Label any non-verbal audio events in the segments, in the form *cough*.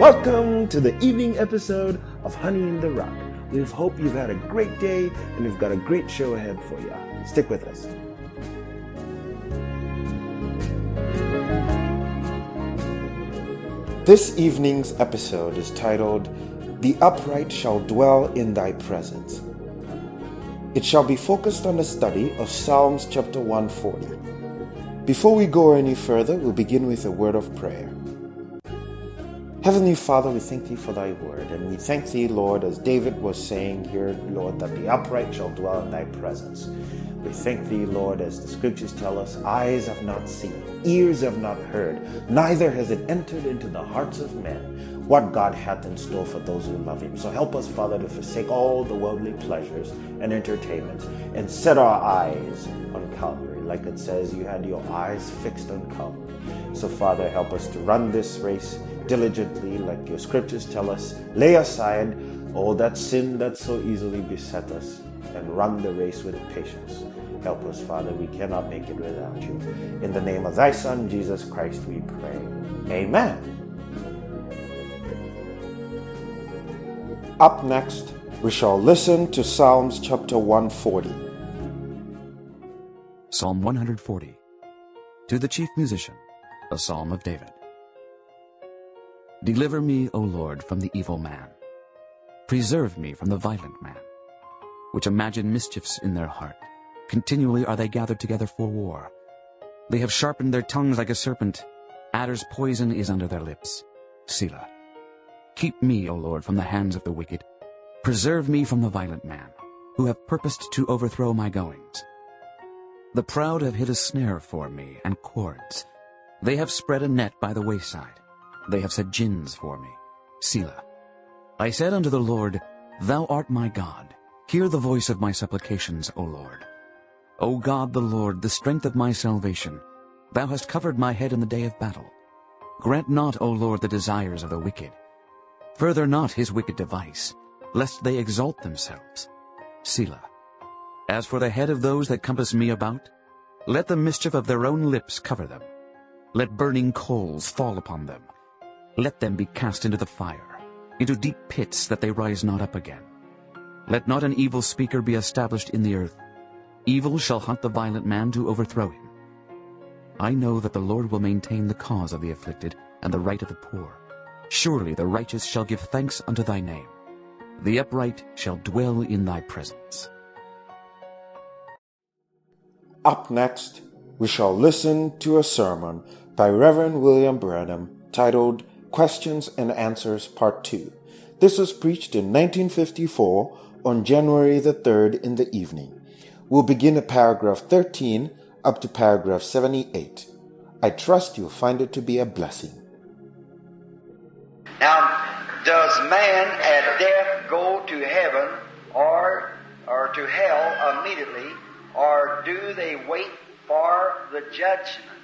Welcome to the evening episode of Honey in the Rock. We hope you've had a great day and we've got a great show ahead for you. Stick with us. This evening's episode is titled, The Upright Shall Dwell in Thy Presence. It shall be focused on the study of Psalms chapter 140. Before we go any further, we'll begin with a word of prayer. Heavenly Father, we thank Thee for Thy word, and we thank Thee, Lord, as David was saying here, Lord, that the upright shall dwell in Thy presence. We thank Thee, Lord, as the scriptures tell us, eyes have not seen, ears have not heard, neither has it entered into the hearts of men what God hath in store for those who love Him. So help us, Father, to forsake all the worldly pleasures and entertainments and set our eyes on Calvary. Like it says, you had your eyes fixed on Calvary. So, Father, help us to run this race diligently, like your scriptures tell us. Lay aside all that sin that so easily beset us and run the race with patience. Help us, Father. We cannot make it without you. In the name of thy Son, Jesus Christ, we pray. Amen. Up next, we shall listen to Psalms chapter 140. Psalm 140. To the chief musician, a psalm of David. Deliver me, O Lord, from the evil man. Preserve me from the violent man, which imagine mischiefs in their heart. Continually are they gathered together for war. They have sharpened their tongues like a serpent. Adder's poison is under their lips. Selah. Keep me, O Lord, from the hands of the wicked. Preserve me from the violent man, who have purposed to overthrow my goings. The proud have hid a snare for me, and cords. They have spread a net by the wayside. They have set gins for me. Selah. I said unto the Lord, Thou art my God. Hear the voice of my supplications, O Lord. O God the Lord, the strength of my salvation, Thou hast covered my head in the day of battle. Grant not, O Lord, the desires of the wicked. Further not his wicked device, lest they exalt themselves. Selah. As for the head of those that compass me about, let the mischief of their own lips cover them. Let burning coals fall upon them. Let them be cast into the fire, into deep pits that they rise not up again. Let not an evil speaker be established in the earth. Evil shall hunt the violent man to overthrow him. I know that the Lord will maintain the cause of the afflicted and the right of the poor. Surely the righteous shall give thanks unto thy name. The upright shall dwell in thy presence. Up next, we shall listen to a sermon by Reverend William Branham titled Questions and Answers Part 2. This was preached in 1954 on January the 3rd in the evening. We'll begin at paragraph 13 up to paragraph 78. I trust you'll find it to be a blessing. Now, does man at death go to heaven or, or to hell immediately, or do they wait for the judgment?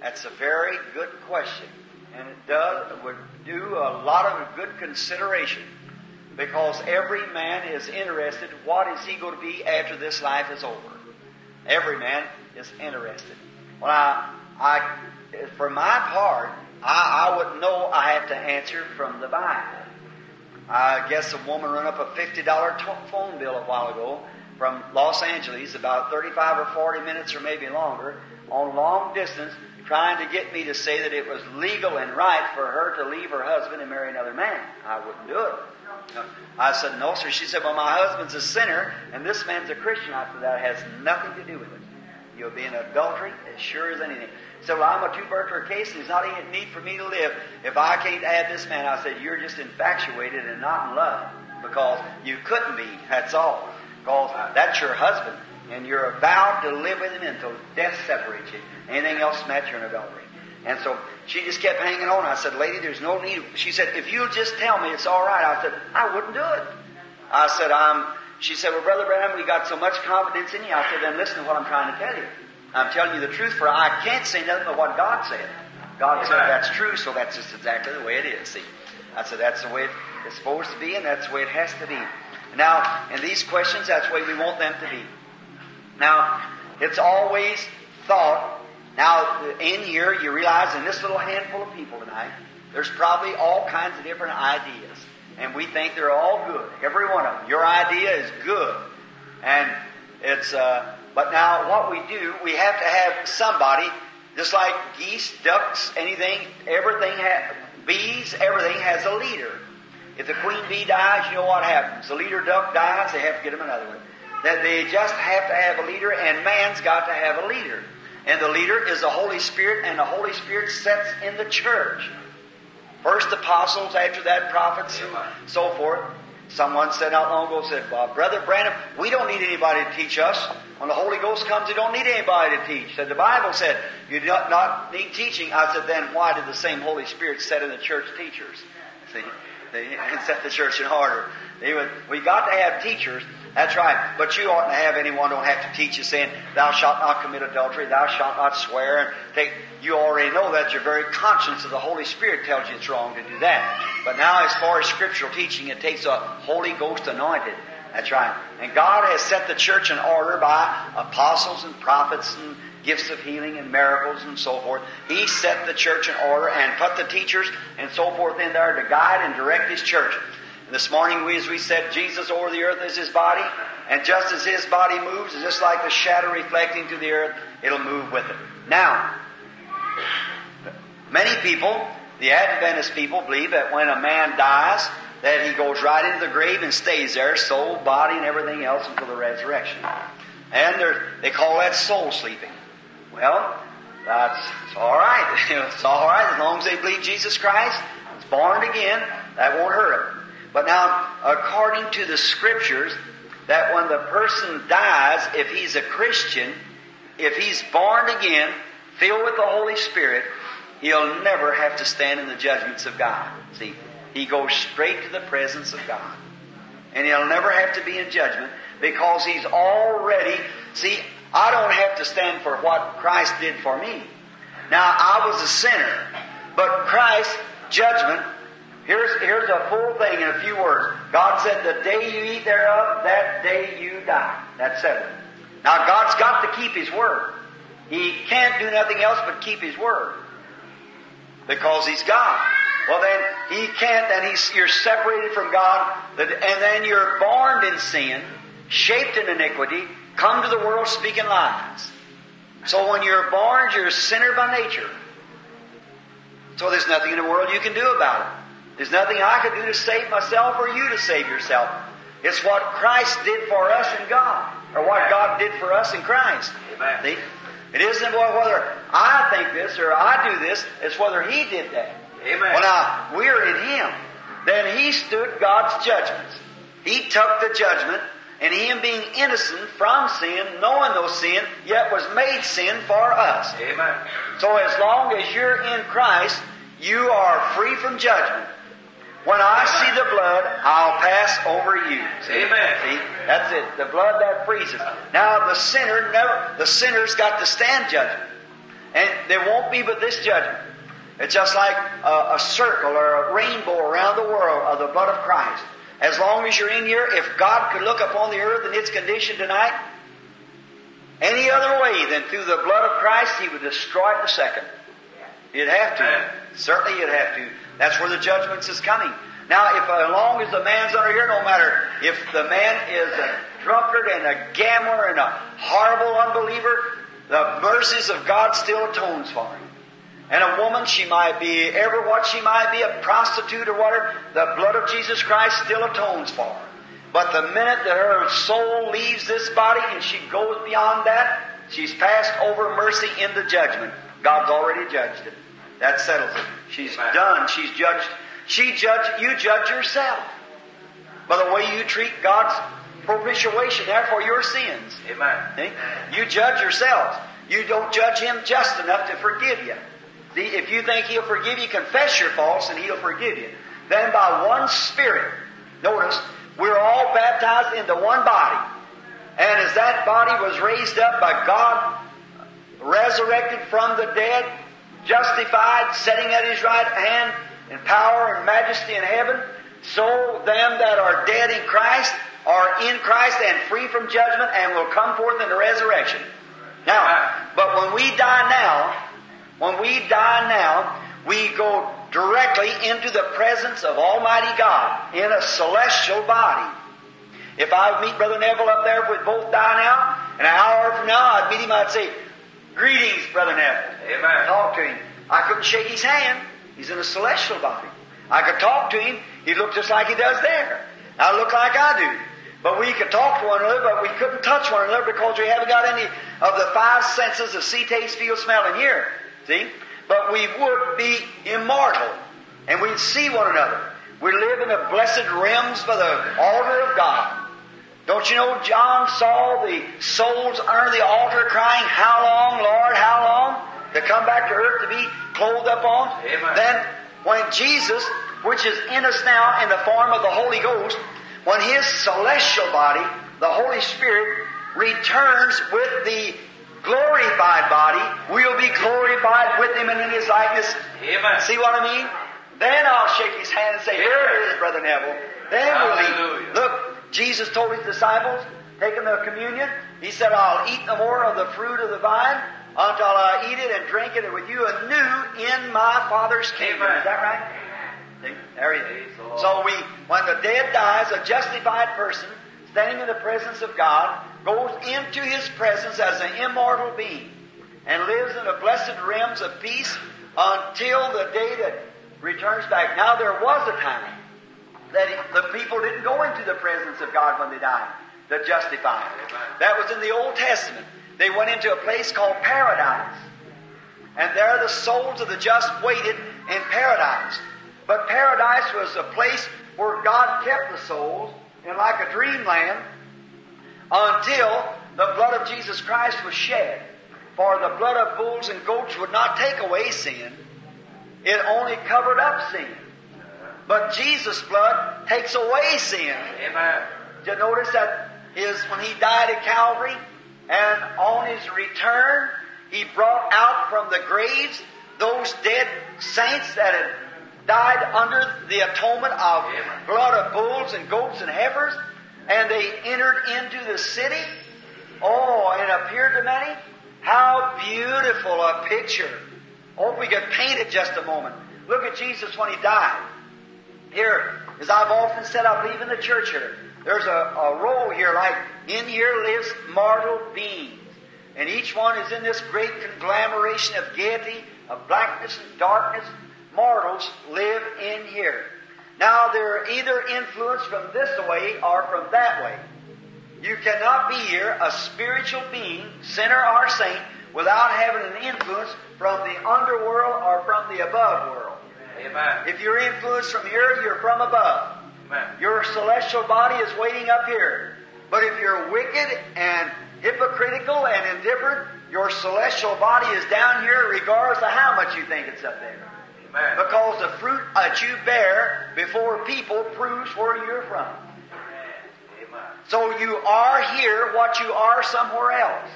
That's a very good question. And it does would do a lot of good consideration because every man is interested what is he going to be after this life is over. Every man is interested. Well, I, I for my part, I, I wouldn't know I have to answer from the Bible. I guess a woman run up a $50 t- phone bill a while ago from Los Angeles, about 35 or 40 minutes or maybe longer, on long distance, trying to get me to say that it was legal and right for her to leave her husband and marry another man. I wouldn't do it. I said, no, sir. She said, well, my husband's a sinner and this man's a Christian. I said, that has nothing to do with it. You'll be in adultery as sure as anything. So well, I'm a tubercular case and there's not any need for me to live if I can't add this man. I said, you're just infatuated and not in love because you couldn't be. That's all. Because that's your husband and you're vowed to live with him until death separates you. Anything else from that, you're adultery. And so she just kept hanging on. I said, lady, there's no need. She said, if you'll just tell me it's all right. I said, I wouldn't do it. I said, I'm, she said, well, Brother Branham, we got so much confidence in you. I said, then listen to what I'm trying to tell you. I'm telling you the truth, for I can't say nothing but what God said. God said that's true, so that's just exactly the way it is. See, I said that's the way it's supposed to be, and that's the way it has to be. Now, in these questions, that's the way we want them to be. Now, it's always thought. Now, in here, you realize in this little handful of people tonight, There's probably all kinds of different ideas. And we think they're all good. Every one of them. Your idea is good. And it's, uh, but now what we do, we have to have somebody, just like geese, ducks, anything, everything, ha- bees, everything has a leader. If the queen bee dies, you know what happens. The leader duck dies, they have to get him another one. That they just have to have a leader, and man's got to have a leader. And the leader is the Holy Spirit, and the Holy Spirit sets in the church. First apostles, after that prophets, and so forth. Someone said not long ago, said, well, Brother Branham, we don't need anybody to teach us. When the Holy Ghost comes, you don't need anybody to teach. Said the Bible said, you do not, not need teaching. I said, then why did the same Holy Spirit set in the church teachers? See, they *laughs* set the church in order. They would, we got to have teachers. That's right. But you oughtn't to have anyone don't have to teach you saying, thou shalt not commit adultery, thou shalt not swear, and take, you already know that your very conscience of the Holy Spirit tells you it's wrong to do that. But now as far as scriptural teaching, it takes a Holy Ghost anointed. That's right. And God has set the church in order by apostles and prophets and gifts of healing and miracles and so forth. He set the church in order and put the teachers and so forth in there to guide and direct His church. And this morning, we, as we said, Jesus over the earth is His body, and just as His body moves, just like the shadow reflecting to the earth, it'll move with it. Now, many people, the Adventist people, believe that when a man dies, that he goes right into the grave and stays there, soul, body, and everything else until the resurrection. And they call that soul sleeping. Well, that's it's all right. *laughs* it's all right as long as they believe Jesus Christ is born again. That won't hurt them. But now, according to the Scriptures, that when the person dies, if he's a Christian, if he's born again, filled with the Holy Spirit, he'll never have to stand in the judgments of God. See, he goes straight to the presence of God. And he'll never have to be in judgment because he's already, see, I don't have to stand for what Christ did for me. Now, I was a sinner, but Christ's judgment, here's, here's a full thing in a few words. God said, the day you eat thereof, that day you die. That's settled. Now, God's got to keep His word. He can't do nothing else but keep His word. Because He's God. Well, then, He can't, and he's, you're separated from God, and then you're born in sin, shaped in iniquity, come to the world speaking lies. So when you're born, you're a sinner by nature. So there's nothing in the world you can do about it. There's nothing I can do to save myself or you to save yourself. It's what Christ did for us in God, or what God did for us in Christ. Amen. See? It isn't whether I think this or I do this, it's whether He did that. Amen. Well, now, we're in Him. Then He stood God's judgments. He took the judgment, and Him being innocent from sin, knowing no sin, yet was made sin for us. Amen. So as long as you're in Christ, you are free from judgment. When I see the blood, I'll pass over you. See? Amen. See? That's it. The blood that freezes. Now the sinner never the sinner's got to stand judgment. And there won't be but this judgment. It's just like a, a circle or a rainbow around the world of the blood of Christ. As long as you're in here, if God could look upon the earth in its condition tonight, any other way than through the blood of Christ, He would destroy it in a second. You'd have to. Certainly you'd have to. That's where the judgments is coming. Now, if as long as the man's under here, no matter if the man is a drunkard and a gambler and a horrible unbeliever, the mercies of God still atones for him. And a woman, she might be ever what she might be, a prostitute or whatever, the blood of Jesus Christ still atones for her. But the minute that her soul leaves this body and she goes beyond that, she's passed over mercy into judgment. God's already judged it. That settles it. She's done. She's judged. She judge. You judge yourself by the way you treat God's propitiation Therefore, your sins. Amen. See? You judge yourselves. You don't judge Him just enough to forgive you. See, if you think He'll forgive you, confess your faults and He'll forgive you. Then by one Spirit, notice, we're all baptized into one body. And as that body was raised up by God, resurrected from the dead, justified, sitting at His right hand in power and majesty in heaven, so them that are dead in Christ are in Christ and free from judgment and will come forth in the resurrection. Now, but when we die now, when we die now, we go directly into the presence of Almighty God in a celestial body. If I meet Brother Neville up there, we'd both die now, and an hour from now, I'd meet him, I'd say, Greetings, Brother Neville. Amen. Talk to him. I couldn't shake his hand. He's in a celestial body. I could talk to him. He looked just like he does there. I look like I do. But we could talk to one another, but we couldn't touch one another because we haven't got any of the five senses of see, taste, feel, smell, and hear. See? But we would be immortal. And we'd see one another. We live in the blessed realms by the altar of God. Don't you know John saw the souls under the altar crying, How long, Lord, how long? To come back to earth to be clothed upon? Amen. Then when Jesus, which is in us now in the form of the Holy Ghost, when His celestial body, the Holy Spirit, returns with the glorified body, we'll be glorified with Him and in His likeness. Amen. See what I mean? Then I'll shake His hand and say, Here it is, Brother Neville. Then we'll eat. Look, Jesus told His disciples, taking the communion, He said, I'll eat no more of the fruit of the vine until I eat it and drink it with you anew in my Father's kingdom. Amen. Is that right? See, there he is. Praise the Lord. So we, when the dead dies, a justified person standing in the presence of God goes into His presence as an immortal being and lives in the blessed realms of peace until the day that returns back. Now there was a time that it- the people didn't go into the presence of God when they died, the justified. That was in the Old Testament. They went into a place called paradise. And there the souls of the just waited in paradise. But paradise was a place where God kept the souls in like a dreamland until the blood of Jesus Christ was shed. For the blood of bulls and goats would not take away sin. It only covered up sin. But Jesus' blood takes away sin. Amen. Did you notice that is when he died at Calvary and on his return he brought out from the graves those dead saints that had died under the atonement of blood of bulls and goats and heifers and they entered into the city. Oh, and appeared to many. How beautiful a picture. Oh, if we could paint it just a moment. Look at Jesus when he died. Here, as I've often said, I believe in the church here. There's a, a row here, like in here lives mortal beings. And each one is in this great conglomeration of gaiety, of blackness and darkness. Mortals live in here. Now they're either influenced from this way or from that way. You cannot be here a spiritual being, sinner or saint, without having an influence from the underworld or from the above world. Amen. If you're influenced from here, you're from above. Your celestial body is waiting up here. But if you're wicked and hypocritical and indifferent, your celestial body is down here regardless of how much you think it's up there. Amen. Because the fruit that you bear before people proves where you're from. Amen. So you are here what you are somewhere else.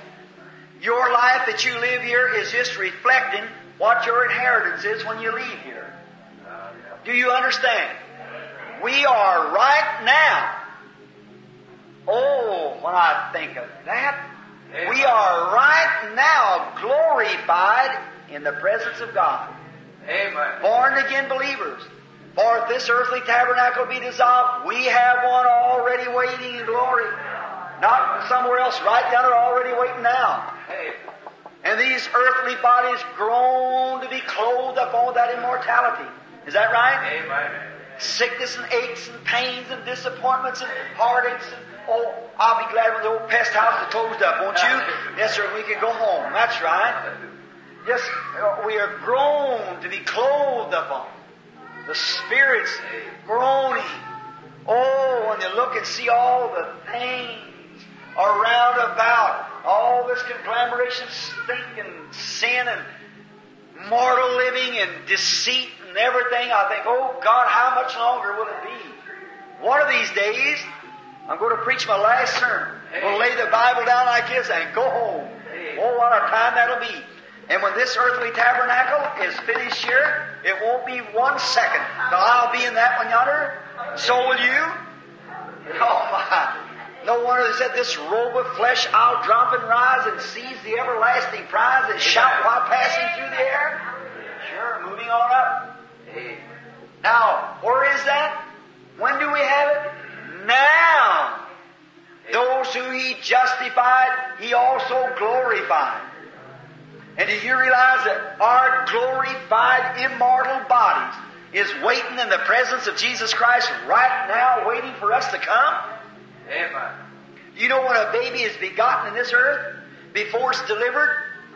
Your life that you live here is just reflecting what your inheritance is when you leave here. Do you understand? We are right now. Oh, when I think of that, we are right now glorified in the presence of God. Amen. Born again believers. For if this earthly tabernacle be dissolved, we have one already waiting in glory. Not somewhere else, right down there already waiting now. And these earthly bodies groan to be clothed upon that immortality. Is that right? Amen. Sickness and aches and pains and disappointments and heartaches and oh, I'll be glad when the old pest house is closed up, won't you? Yes, sir. We can go home. That's right. Yes, we are grown to be clothed upon. The Spirit's groaning. Oh, when you look and see all the things around about, all this conglomeration, stink and sin and mortal living and deceit and everything, I think, oh God, how much longer will it be? One of these days, I'm going to preach my last sermon. We'll lay the Bible down like this and go home. Oh, what a time that'll be. And when this earthly tabernacle is finished here, it won't be one second till I'll be in that one yonder. So will you. *laughs* Oh my. No wonder they said, This robe of flesh I'll drop and rise and seize the everlasting prize and shout while passing through the air. Sure, moving on up. Now, where is that? When do we have it? Now. Those who he justified, he also glorified. And do you realize that our glorified immortal bodies is waiting in the presence of Jesus Christ right now, waiting for us to come? Amen. You know when a baby is begotten in this earth, before it's delivered,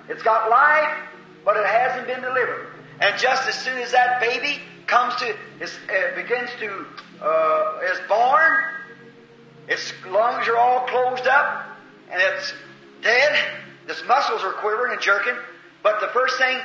it's got life, but it hasn't been delivered. And just as soon as that baby comes to, is, uh, begins to, uh, is born, its lungs are all closed up, and it's dead. Its muscles are quivering and jerking. But the first thing,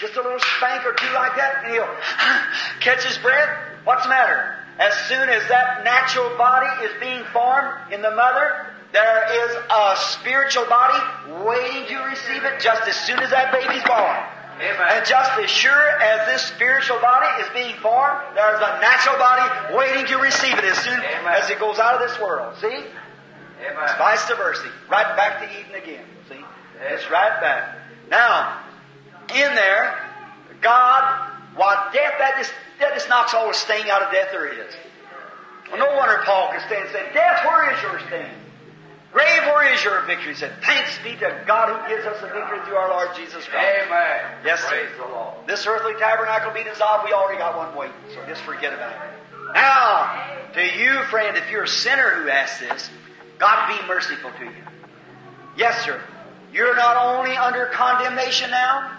just a little spank or two like that, and he'll *laughs* catch his breath. What's the matter? As soon as that natural body is being formed in the mother, there is a spiritual body waiting to receive it just as soon as that baby's born. Amen. And just as sure as this spiritual body is being formed, there's a natural body waiting to receive it as soon Amen. as it goes out of this world. See? Amen. Vice versa. Right back to Eden again. See? It's right back. Now, in there, God, what death, that just, that just knocks all the sting out of death there is. Well, no wonder Paul could stand and say, Death, where is your sting? Grave, where is your victory? He said, Thanks be to God who gives us the victory through our Lord Jesus Christ. Amen. Yes, sir. Praise the Lord. This earthly tabernacle be dissolved, we already got one waiting, so just forget about it. Now, to you, friend, if you're a sinner who asks this, God be merciful to you. Yes, sir. You're not only under condemnation now,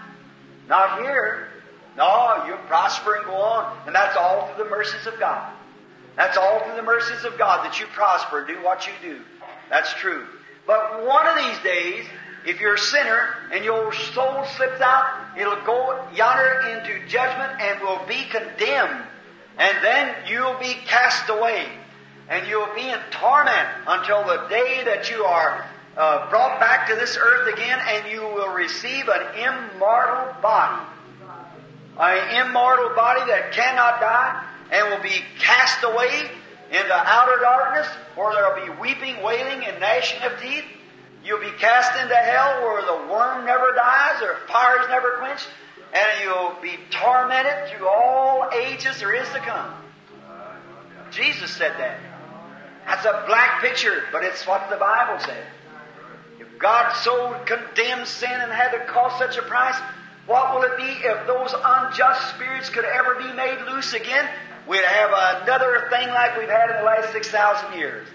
not here. No, you prosper and go on, and that's all through the mercies of God. That's all through the mercies of God that you prosper and do what you do. That's true. But one of these days, if you're a sinner and your soul slips out, it'll go yonder into judgment and will be condemned. And then you'll be cast away. And you'll be in torment until the day that you are uh, brought back to this earth again and you will receive an immortal body. An immortal body that cannot die and will be cast away into outer darkness where there will be weeping, wailing, and gnashing of teeth. You'll be cast into hell where the worm never dies or fire is never quenched, and you'll be tormented through all ages there is to come. Jesus said that. That's a black picture, but it's what the Bible said. If God so condemned sin and had to cost such a price, what will it be if those unjust spirits could ever be made loose again? We'd have another thing like we've had in the last 6,000 years.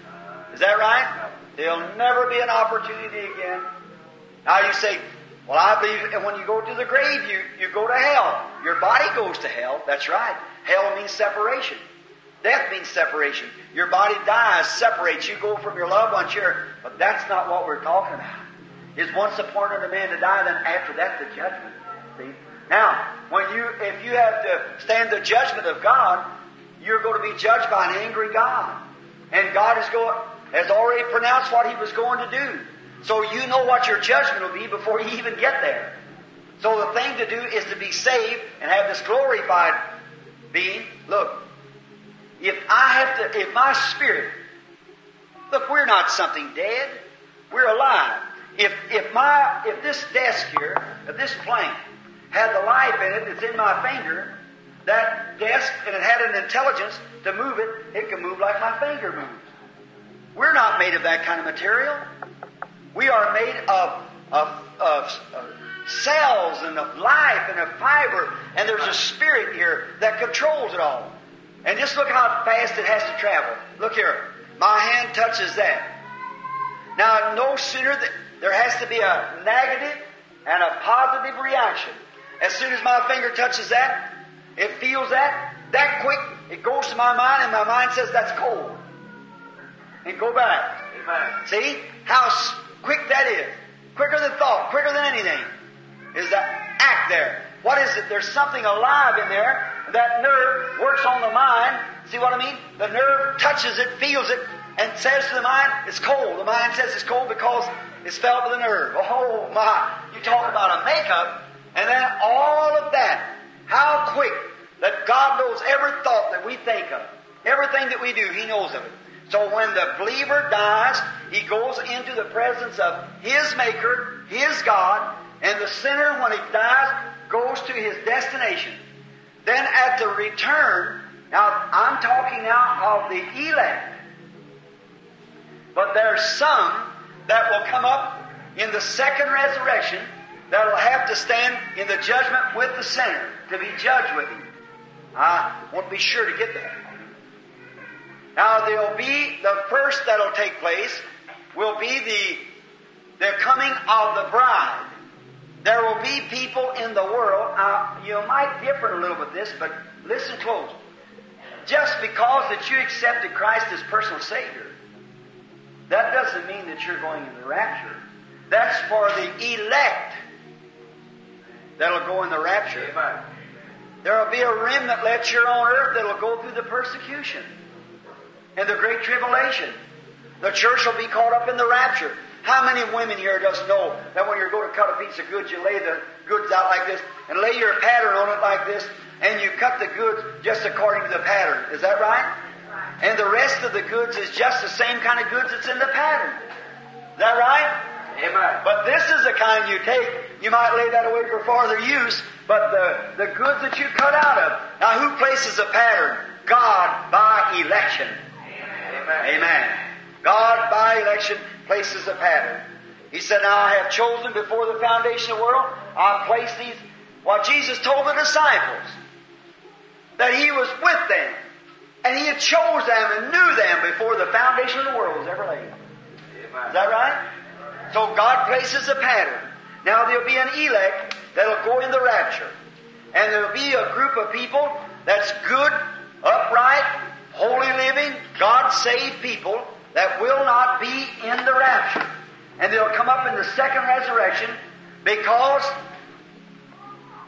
Is that right? There'll never be an opportunity again. Now you say, well, I believe and when you go to the grave, you, you go to hell. Your body goes to hell. That's right. Hell means separation. Death means separation. Your body dies, separates. You go from your loved ones here. But that's not what we're talking about. Is once appointed a man to die, then after that the judgment. See? Now, when you if you have to stand the judgment of God, you're going to be judged by an angry God. And God is going has already pronounced what he was going to do. So you know what your judgment will be before you even get there. So the thing to do is to be saved and have this glorified being. Look, if I have to, if my spirit, look, we're not something dead. We're alive. If, if my, if this desk here, if this plane had the life in it that's in my finger, that desk, and it had an intelligence to move it, it can move like my finger moves. We're not made of that kind of material. We are made of, of, of, of uh, cells and of life and of fiber, and there's a spirit here that controls it all. And just look how fast it has to travel. Look here. My hand touches that. Now, no sooner that there has to be a negative and a positive reaction. As soon as my finger touches that, it feels that, that quick, it goes to my mind, and my mind says that's cold. And go back. Amen. See how quick that is. Quicker than thought, quicker than anything. Is that act there. What is it? There's something alive in there. That nerve works on the mind. See what I mean? The nerve touches it, feels it, and says to the mind, it's cold. The mind says it's cold because it's felt with the nerve. Oh my. You talk about a makeup, and then all of that. How quick that God knows every thought that we think of. Everything that we do, He knows of it. So when the believer dies, he goes into the presence of his Maker, his God, and the sinner, when he dies, goes to his destination. Then at the return, now I'm talking now of the elect, but there's some that will come up in the second resurrection that will have to stand in the judgment with the sinner to be judged with him. I won't be sure to get there. Now there'll be the first that'll take place will be the the coming of the bride. There will be people in the world. Now you might differ a little with this, but listen close. Just because that you accepted Christ as personal Savior, that doesn't mean that you're going in the rapture. That's for the elect that'll go in the rapture. Amen. There will be a remnant left here on earth that'll go through the persecution and the great tribulation. The church will be caught up in the rapture. How many women here does know that when you're going to cut a piece of goods, you lay the goods out like this and lay your pattern on it like this, and you cut the goods just according to the pattern. Is that right? And the rest of the goods is just the same kind of goods that's in the pattern. Is that right? Amen. But this is the kind you take. You might lay that away for farther use, but the, the goods that you cut out of. Now, who places a pattern? God by election. Amen. Amen. God by election places a pattern. He said, Now I have chosen before the foundation of the world, I place these. What Jesus told the disciples, that He was with them, and He had chose them and knew them before the foundation of the world was ever laid. Is that right? So God places a pattern. Now there'll be an elect that'll go in the rapture. And there'll be a group of people that's good, upright, holy living, God saved people that will not be in the rapture. And they'll come up in the second resurrection because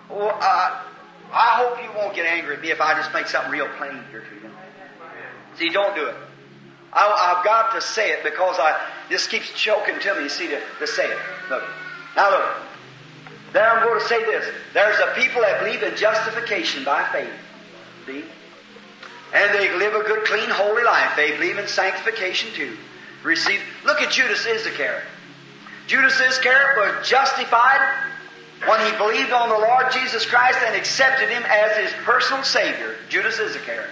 well, uh, I hope you won't get angry at me if I just make something real plain here to you. See, don't do it. I, I've got to say it because I this keeps choking to me. You see to, to say it. Look. Now look. Then I'm going to say this. There's a people that believe in justification by faith. See? And they live a good, clean, holy life. They believe in sanctification too. Receive. Look at Judas Iscariot. Judas Iscariot was justified when he believed on the Lord Jesus Christ and accepted Him as his personal Savior. Judas Iscariot.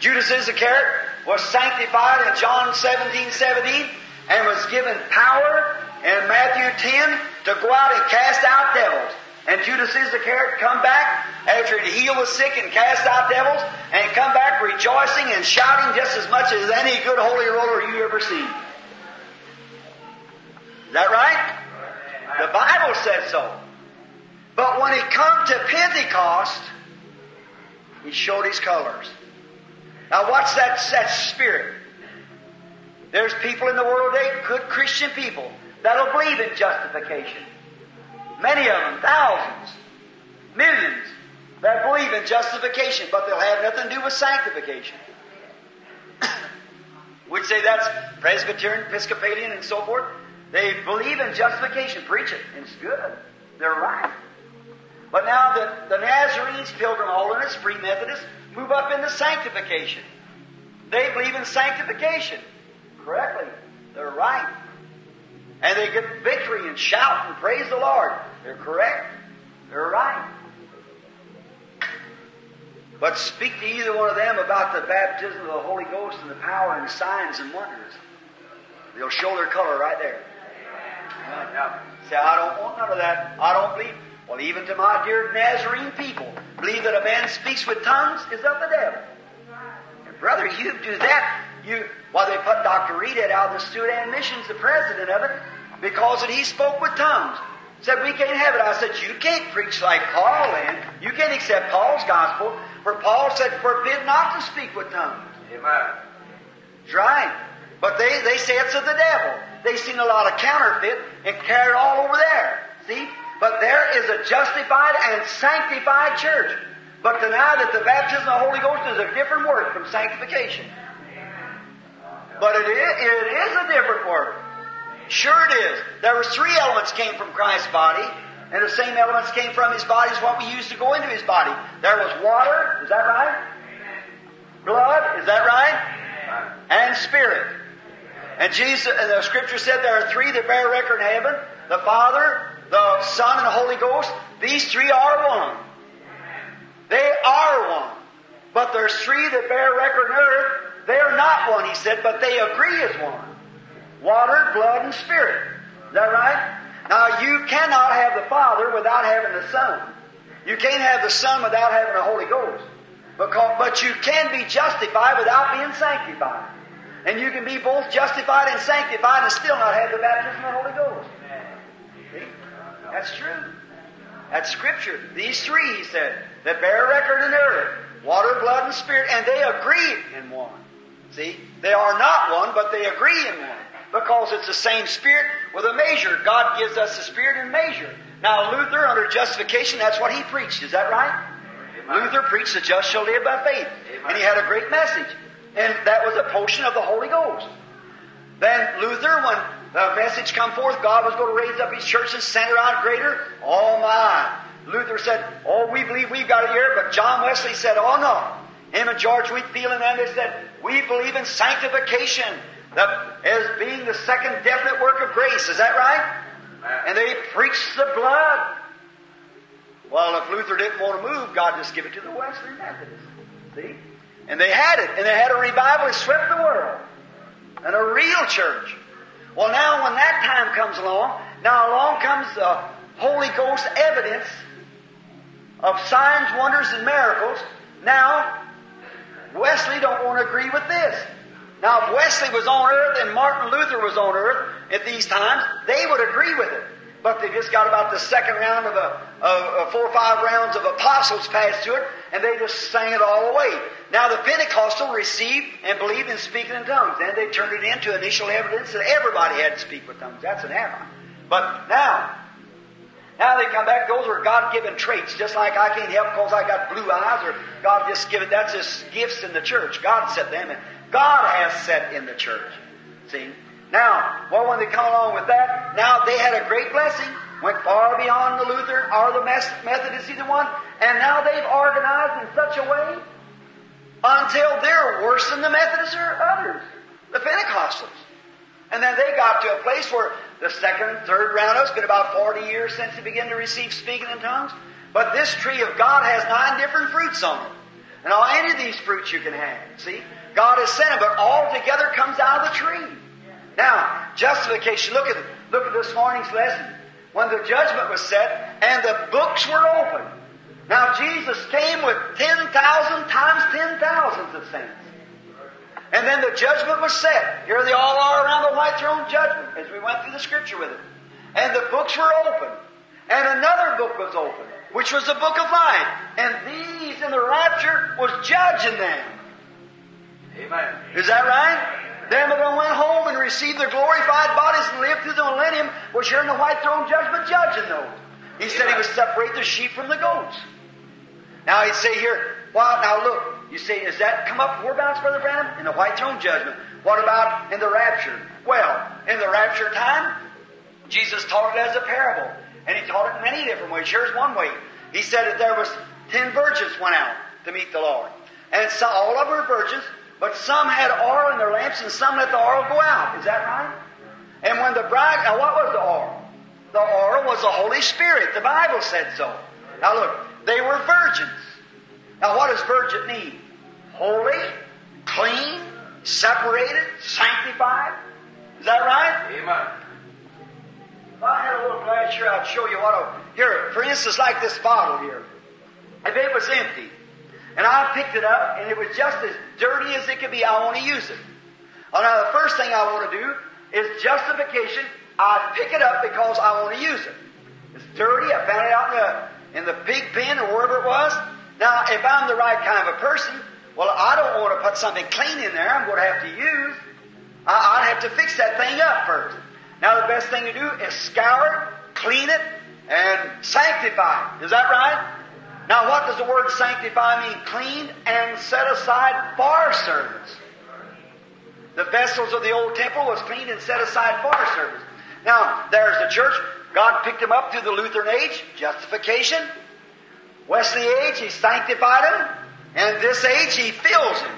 Judas Iscariot was sanctified in John 17, 17 and was given power in Matthew 10 to go out and cast out devils. And Judas Iscariot come back after he healed the sick and cast out devils and come back rejoicing and shouting just as much as any good holy roller you ever seen. Is that right? The Bible says so. But when he come to Pentecost, he showed his colors. Now what's that, that spirit? There's people in the world today, good Christian people, that'll believe in justification. Many of them, thousands, millions, that believe in justification, but they'll have nothing to do with sanctification. *coughs* We'd say that's Presbyterian, Episcopalian, and so forth. They believe in justification, preach it, it's good. They're right. But now the, the Nazarenes, Pilgrim Holiness, Free Methodists, move up into sanctification. They believe in sanctification. Correctly. They're right. And they get victory and shout and praise the Lord. They're correct. They're right. But speak to either one of them about the baptism of the Holy Ghost and the power and signs and wonders. They'll show their color right there. Now, say, I don't want none of that. I don't believe. Well, even to my dear Nazarene people, believe that a man speaks with tongues is of the devil. And brother, you do that. You, well, they put Dr. Reed out of the Sudan Missions, the president of it, because that he spoke with tongues. Said we can't have it. I said you can't preach like Paul, and you can't accept Paul's gospel. For Paul said, forbid not to speak with tongues. Amen. That's right. But they, they say it's of the devil. They've seen a lot of counterfeit and carried it all over there. See? But there is a justified and sanctified church. But deny that the baptism of the Holy Ghost is a different word from sanctification. But it is, it is a different word. Sure it is. There was three elements came from Christ's body, and the same elements came from His body as what we used to go into His body. There was water, is that right? Blood, is that right? And spirit. And Jesus, and the Scripture said there are three that bear record in heaven: the Father, the Son, and the Holy Ghost. These three are one. They are one. But there's three that bear record on earth. They're not one, he said, but they agree as one. water, blood, and spirit. Is that right? Now you cannot have the Father without having the Son. You can't have the Son without having the Holy Ghost. Because, but you can be justified without being sanctified. And you can be both justified and sanctified and still not have the baptism of the Holy Ghost. See? That's true. That's Scripture. These three, he said, that bear record in earth water, blood, and spirit, and they agree in one. See? They are not one, but they agree in one. Because it's the same Spirit with a measure. God gives us the Spirit in measure. Now, Luther, under justification, that's what he preached. Is that right? Luther preached the just shall live by faith. And he had a great message. And that was a portion of the Holy Ghost. Then Luther, when the message come forth, God was going to raise up His church and send her out greater. Oh my! Luther said, "Oh, we believe we've got it here," but John Wesley said, "Oh no." Him and George Whitefield and them they said, "We believe in sanctification that as being the second definite work of grace." Is that right? And they preached the blood. Well, if Luther didn't want to move, God just give it to the Wesleyan Methodists. See? And they had it, and they had a revival that swept the world. And a real church. Well, now when that time comes along, now along comes the Holy Ghost evidence of signs, wonders, and miracles. Now, Wesley don't want to agree with this. Now, if Wesley was on earth and Martin Luther was on earth at these times, they would agree with it. But they just got about the second round of, a, of, of four or five rounds of apostles passed to it, and they just sang it all away. Now the Pentecostal received and believed in speaking in tongues. Then they turned it into initial evidence that everybody had to speak with tongues. That's an error. But now, now they come back. Those are God-given traits, just like I can't help because I got blue eyes, or God just give it. That's just gifts in the church. God set them, and God has set in the church. See. Now, well, when they come along with that, now they had a great blessing, went far beyond the Luther or the Methodist, either one, and now they've organized in such a way until they're worse than the Methodists or others, the Pentecostals. And then they got to a place where the second third round of it's been about 40 years since they began to receive speaking in tongues. But this tree of God has nine different fruits on it. And all any of these fruits you can have. See? God has sent them, but all together comes out of the tree. Now, justification, look at look at this morning's lesson. When the judgment was set and the books were opened. Now Jesus came with ten thousand times ten thousands of saints. And then the judgment was set. Here they all are around the white throne judgment as we went through the scripture with it. And the books were opened. And another book was opened, which was the book of life. And these in the rapture was judging them. Amen. Is that right? Them that went home and received their glorified bodies and lived through the millennium was here in the white throne judgment judging those. He said he would separate the sheep from the goats. Now he'd say here, well, now look, you say, is that come up whereabouts, Brother Branham? In the white throne judgment. What about in the rapture? Well, in the rapture time, Jesus taught it as a parable. And he taught it in many different ways. Here's one way. He said that there was ten virgins went out to meet the Lord. And so, all of them were virgins, but some had oil in their lamps and some let the oil go out. Is that right? And when the bride, now what was the oil? The oil was the Holy Spirit. The Bible said so. Now look, they were virgins. Now what does virgin mean? Holy, clean, separated, sanctified. Is that right? Amen. If I had a little glass here, I'd show you what a, here, for instance, like this bottle here. If it was empty, and I picked it up, and it was just as dirty as it could be, I want to use it. Well, now the first thing I want to do is justification. I pick it up because I want to use it. It's dirty. I found it out in the, in the pig pen or wherever it was. Now, if I'm the right kind of a person, well, I don't want to put something clean in there. I'm going to have to use. I, I have to fix that thing up first. Now, the best thing to do is scour it, clean it, and sanctify it. Is that right? Now, what does the word sanctify mean? Cleaned and set aside for service. The vessels of the old temple was cleaned and set aside for service. Now, there's the church. God picked them up through the Lutheran age, justification. Wesley age, He sanctified them. And this age, He fills them.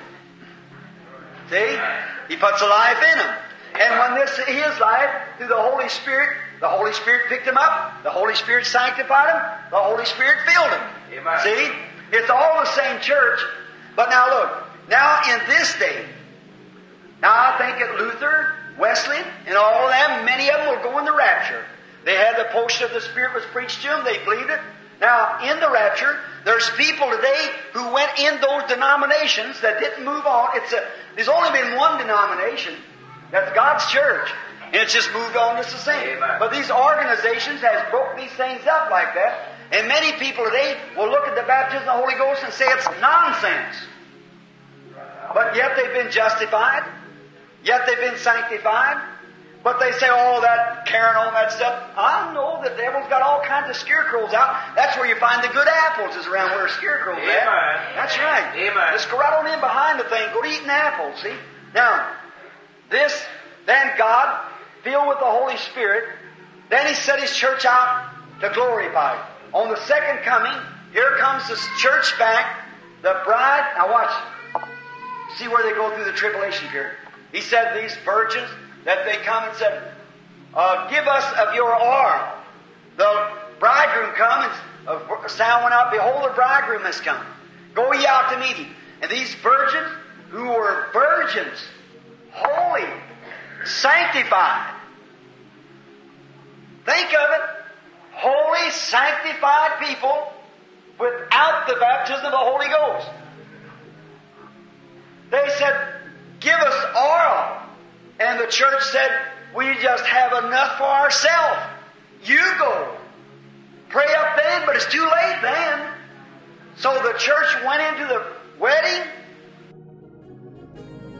See? He puts a life in them. And when this His life, through the Holy Spirit, the Holy Spirit picked him up, the Holy Spirit sanctified him. the Holy Spirit filled them. Amen. See? It's all the same church. But now look, now in this day, now I think at Luther Wesley and all of them, many of them will go in the rapture. They had the portion of the Spirit was preached to them, they believed it. Now, in the rapture, there's people today in those denominations that didn't move on. It's a, there's only been one denomination. That's God's church. And it's just moved on just the same. Amen. But these organizations has broke these things up like that. And many people today will look at the baptism of the Holy Ghost and say it's nonsense. But yet they've been justified. Yet they've been sanctified. But they say, oh, that carrying all that stuff. I know the devil's got all kinds of scarecrows out. That's where you find the good apples is around where a scarecrow's at. That's right. Amen. Just go right on in behind the thing. Go to eating apples, see? Now, this, then God, filled with the Holy Spirit, then He set His church out to glorify. On the second coming, here comes the church back, the bride. Now watch. See where they go through the tribulation period. He said these virgins that they come and said, uh, "Give us of your oil." The bridegroom come and a sound went out. Behold, the bridegroom has come. Go ye out to meet him. And these virgins, who were virgins, holy, sanctified. Think of it. Holy, sanctified people without the baptism of the Holy Ghost. They said, Give us oil. And the church said, We just have enough for ourselves. You go. Pray up then, but it's too late then. So the church went into the wedding.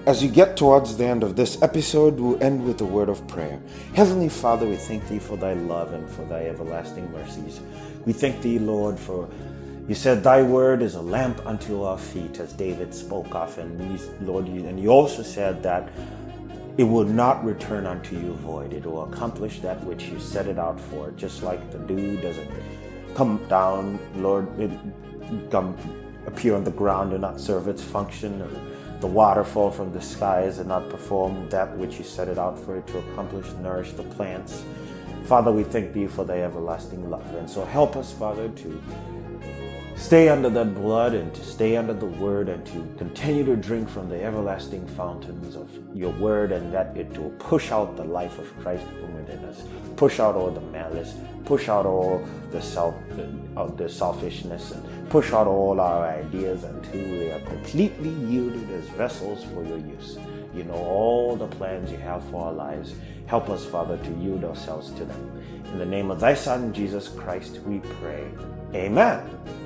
As you get towards the end of this episode, we'll end with a word of prayer. Heavenly Father, we thank Thee for Thy love and for Thy everlasting mercies. We thank Thee, Lord, for you said Thy word is a lamp unto our feet, as David spoke of, and Lord, and you also said that it will not return unto you void. It will accomplish that which you set it out for. Just like the dew doesn't come down, Lord, it come appear on the ground and not serve its function, or the waterfall from the skies and not perform that which you set it out for it to accomplish, nourish the plants. Father, we thank thee for thy everlasting love. And so help us, Father, to stay under that blood and to stay under the word and to continue to drink from the everlasting fountains of your word and that it will push out the life of Christ from within us. Push out all the malice, push out all the self of the selfishness and push out all our ideas until we are completely yielded as vessels for your use. You know all the plans you have for our lives. Help us, Father, to yield ourselves to them. In the name of thy Son, Jesus Christ, we pray. Amen.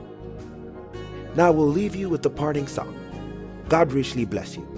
Now we'll leave you with the parting song. God richly bless you.